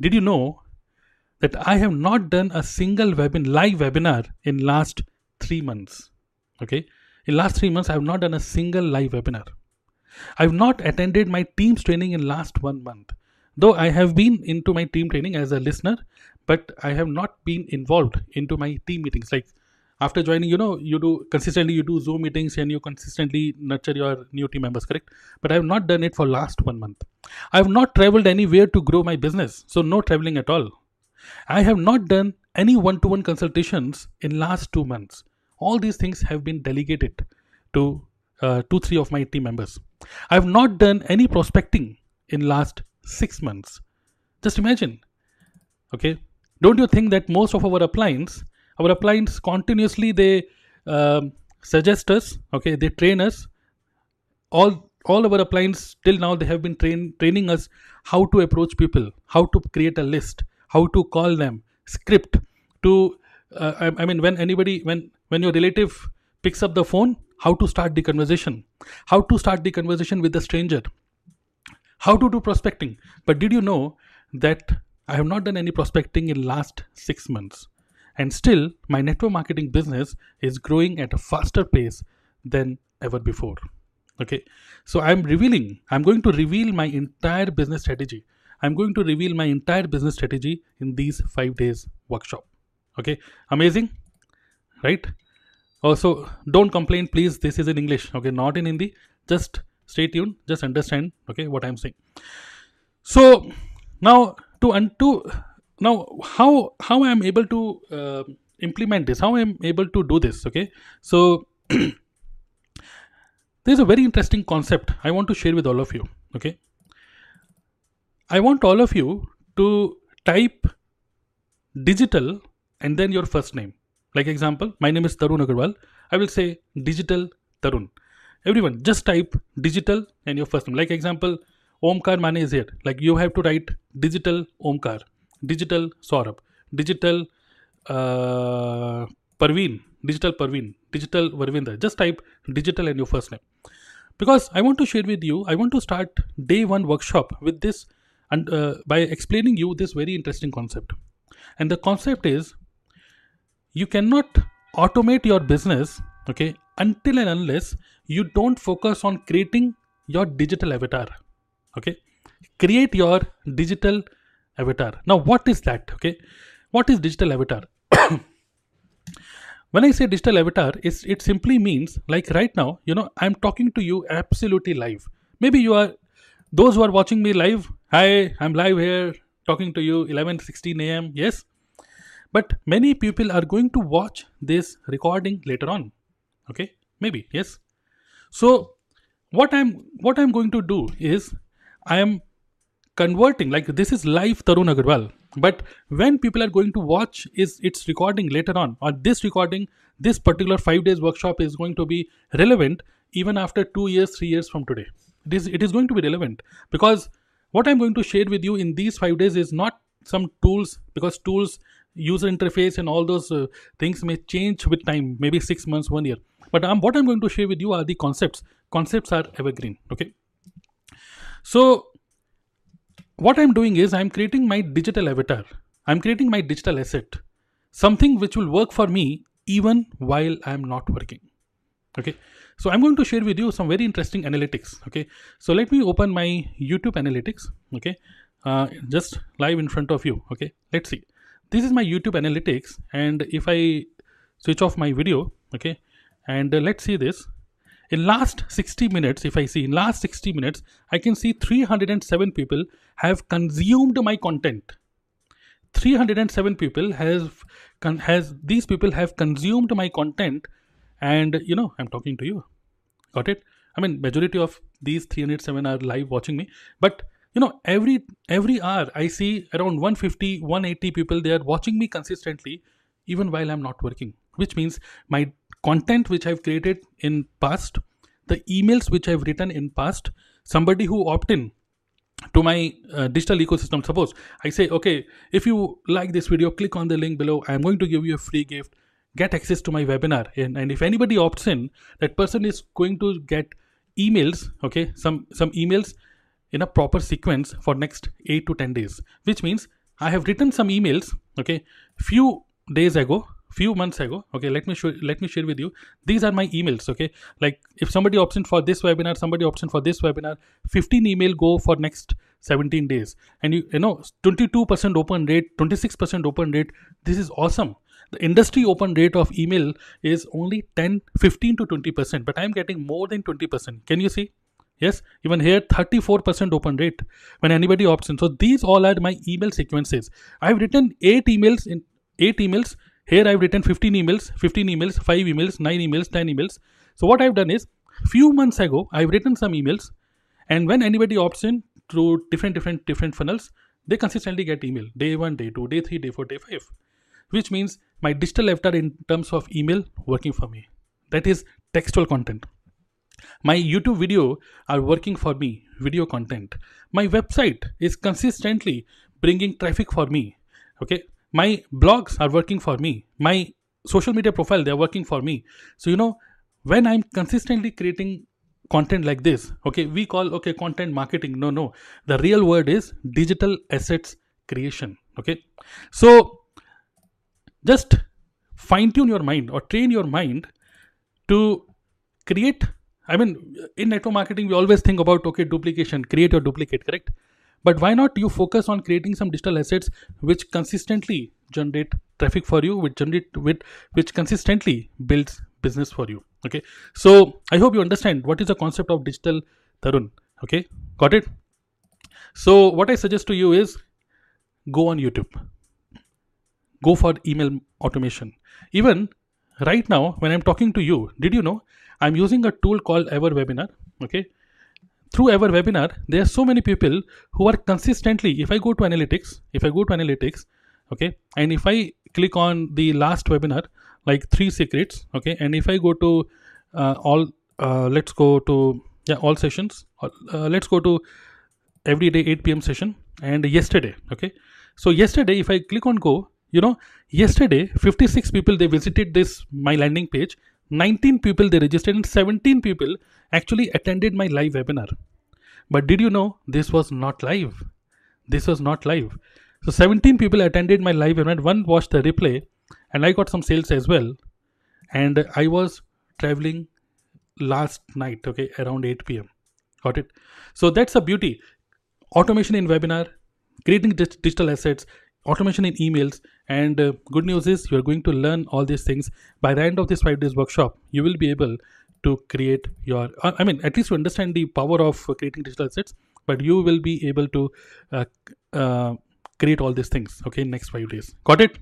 did you know that I have not done a single webin live webinar in last three months? Okay, in last three months, I have not done a single live webinar. I have not attended my team's training in last one month. Though I have been into my team training as a listener, but I have not been involved into my team meetings. Like after joining, you know, you do consistently you do Zoom meetings and you consistently nurture your new team members, correct? But I have not done it for last one month. I have not traveled anywhere to grow my business, so no traveling at all. I have not done any one-to-one consultations in last two months. All these things have been delegated to uh, two, three of my team members. I have not done any prospecting in last six months. Just imagine. Okay, don't you think that most of our uplines, our uplines continuously they um, suggest us, okay, they train us. All all our uplines till now they have been train, training us how to approach people, how to create a list, how to call them, script to. Uh, I, I mean, when anybody when when your relative picks up the phone, how to start the conversation, how to start the conversation with the stranger, how to do prospecting. But did you know that I have not done any prospecting in last six months, and still my network marketing business is growing at a faster pace than ever before. Okay, so I'm revealing. I'm going to reveal my entire business strategy. I'm going to reveal my entire business strategy in these five days workshop. Okay, amazing, right? Also, don't complain, please. This is in English, okay, not in Hindi. Just stay tuned. Just understand, okay, what I'm saying. So now to undo now how how I'm able to uh, implement this, how I'm able to do this, okay. So there's a very interesting concept I want to share with all of you, okay. I want all of you to type digital and then your first name like example, my name is Tarun Agarwal. I will say digital Tarun. Everyone, just type digital and your first name. Like example, Omkar Mane is here. Like you have to write digital Omkar, digital Saurabh, digital uh, Parveen, digital Parveen, digital Varvinder. Just type digital and your first name. Because I want to share with you, I want to start day one workshop with this and uh, by explaining you this very interesting concept. And the concept is you cannot automate your business okay until and unless you don't focus on creating your digital avatar okay create your digital avatar. Now what is that? Okay? What is digital avatar? When i say digital avatar it's, it simply means like right now you know i'm talking to you absolutely live. Maybe you are those who are watching me live hi i'm live here talking to you 11 16 am yes? But many people are going to watch this recording later on. Okay? Maybe yes? So what i'm what i'm going to do is i am converting like this is live tarun agarwal but when people are going to watch is it's recording later on or this recording this particular 5 days workshop is going to be relevant even after 2 years 3 years from today. It is it is going to be relevant because what i'm going to share with you in these 5 days is not some tools because tools user interface and all those uh, things may change with time maybe six months one year. But what i'm going to share with you are the concepts. Concepts are evergreen okay? So what i'm doing is i'm creating my digital avatar. I'm creating my digital asset. Something which will work for me even while i'm not working. Okay? So i'm going to share with you some very interesting analytics. Okay? So let me open my youtube analytics. Okay? Uh, just live in front of you. Okay? Let's see. This is my youtube analytics and if i switch off my video okay? And uh, let's see this in last 60 minutes if i see in last 60 minutes i can see 307 people have consumed my content. 307 people has has these people have consumed my content and you know i'm talking to you. Got it? I mean majority of these 307 are live watching me but you know every every hour i see around 150 180 people they are watching me consistently even while i'm not working which means my content which i've created in past the emails which i've written in past somebody who opt in to my uh, digital ecosystem suppose i say okay if you like this video click on the link below. I'm going to give you a free gift. Get access to my webinar. And, and if anybody opts in that person is going to get emails okay some some emails in a proper sequence for next 8 to 10 days which means I have written some emails, okay, few days ago, few months ago. Okay, let me show let me share with you. These are my emails, okay. Like if somebody opts in for this webinar, somebody opts in for this webinar, 15 email go for next 17 days. And you you know 22% open rate, 26% open rate. This is awesome the industry open rate of email is only 10 15 to 20 percent but i'm getting more than 20 percent can you see yes even here 34 percent open rate when anybody opts in so these all are my email sequences i've written eight emails in eight emails. Here i've written 15 emails 15 emails 5 emails 9 emails 10 emails. So what i've done is few months ago i've written some emails. And when anybody opts in through different different different funnels they consistently get email. Day 1 day 2 day 3 day 4 day 5 which means my digital avatar in terms of email working for me. That is textual content. My youtube video are working for me video content. My website is consistently bringing traffic for me. Okay my blogs are working for me. My social media profile they're working for me. So you know when i'm consistently creating content like this okay we call okay content marketing. No no. The real word is digital assets creation okay? So just fine tune your mind or train your mind to create i mean in network marketing we always think about okay duplication create or duplicate correct but why not you focus on creating some digital assets which consistently generate traffic for you which generate with which consistently builds business for you okay so i hope you understand what is the concept of digital tarun okay got it so what i suggest to you is go on youtube go for email automation. Even right now, when I'm talking to you, did you know I'm using a tool called EverWebinar? Okay. Through EverWebinar, there are so many people who are consistently, if I go to analytics, if I go to analytics, okay, and if I click on the last webinar, like three secrets, okay, and if I go to uh, all, uh, let's go to, yeah, all sessions, uh, let's go to every day 8 p.m. session and yesterday, okay. So yesterday, if I click on go, you know yesterday 56 people they visited this my landing page 19 people they registered and 17 people actually attended my live webinar. But did you know this was not live? This was not live. So 17 people attended my live event one watched the replay and i got some sales as well. And i was traveling last night okay around 8 p.m got it? So that's a beauty. Automation in webinar creating digital assets automation in emails. And uh, good news is you're going to learn all these things. By the end of this five days workshop you will be able to create your uh, i mean at least you understand the power of uh, creating digital assets but you will be able to uh, uh, create all these things okay next five days. Got it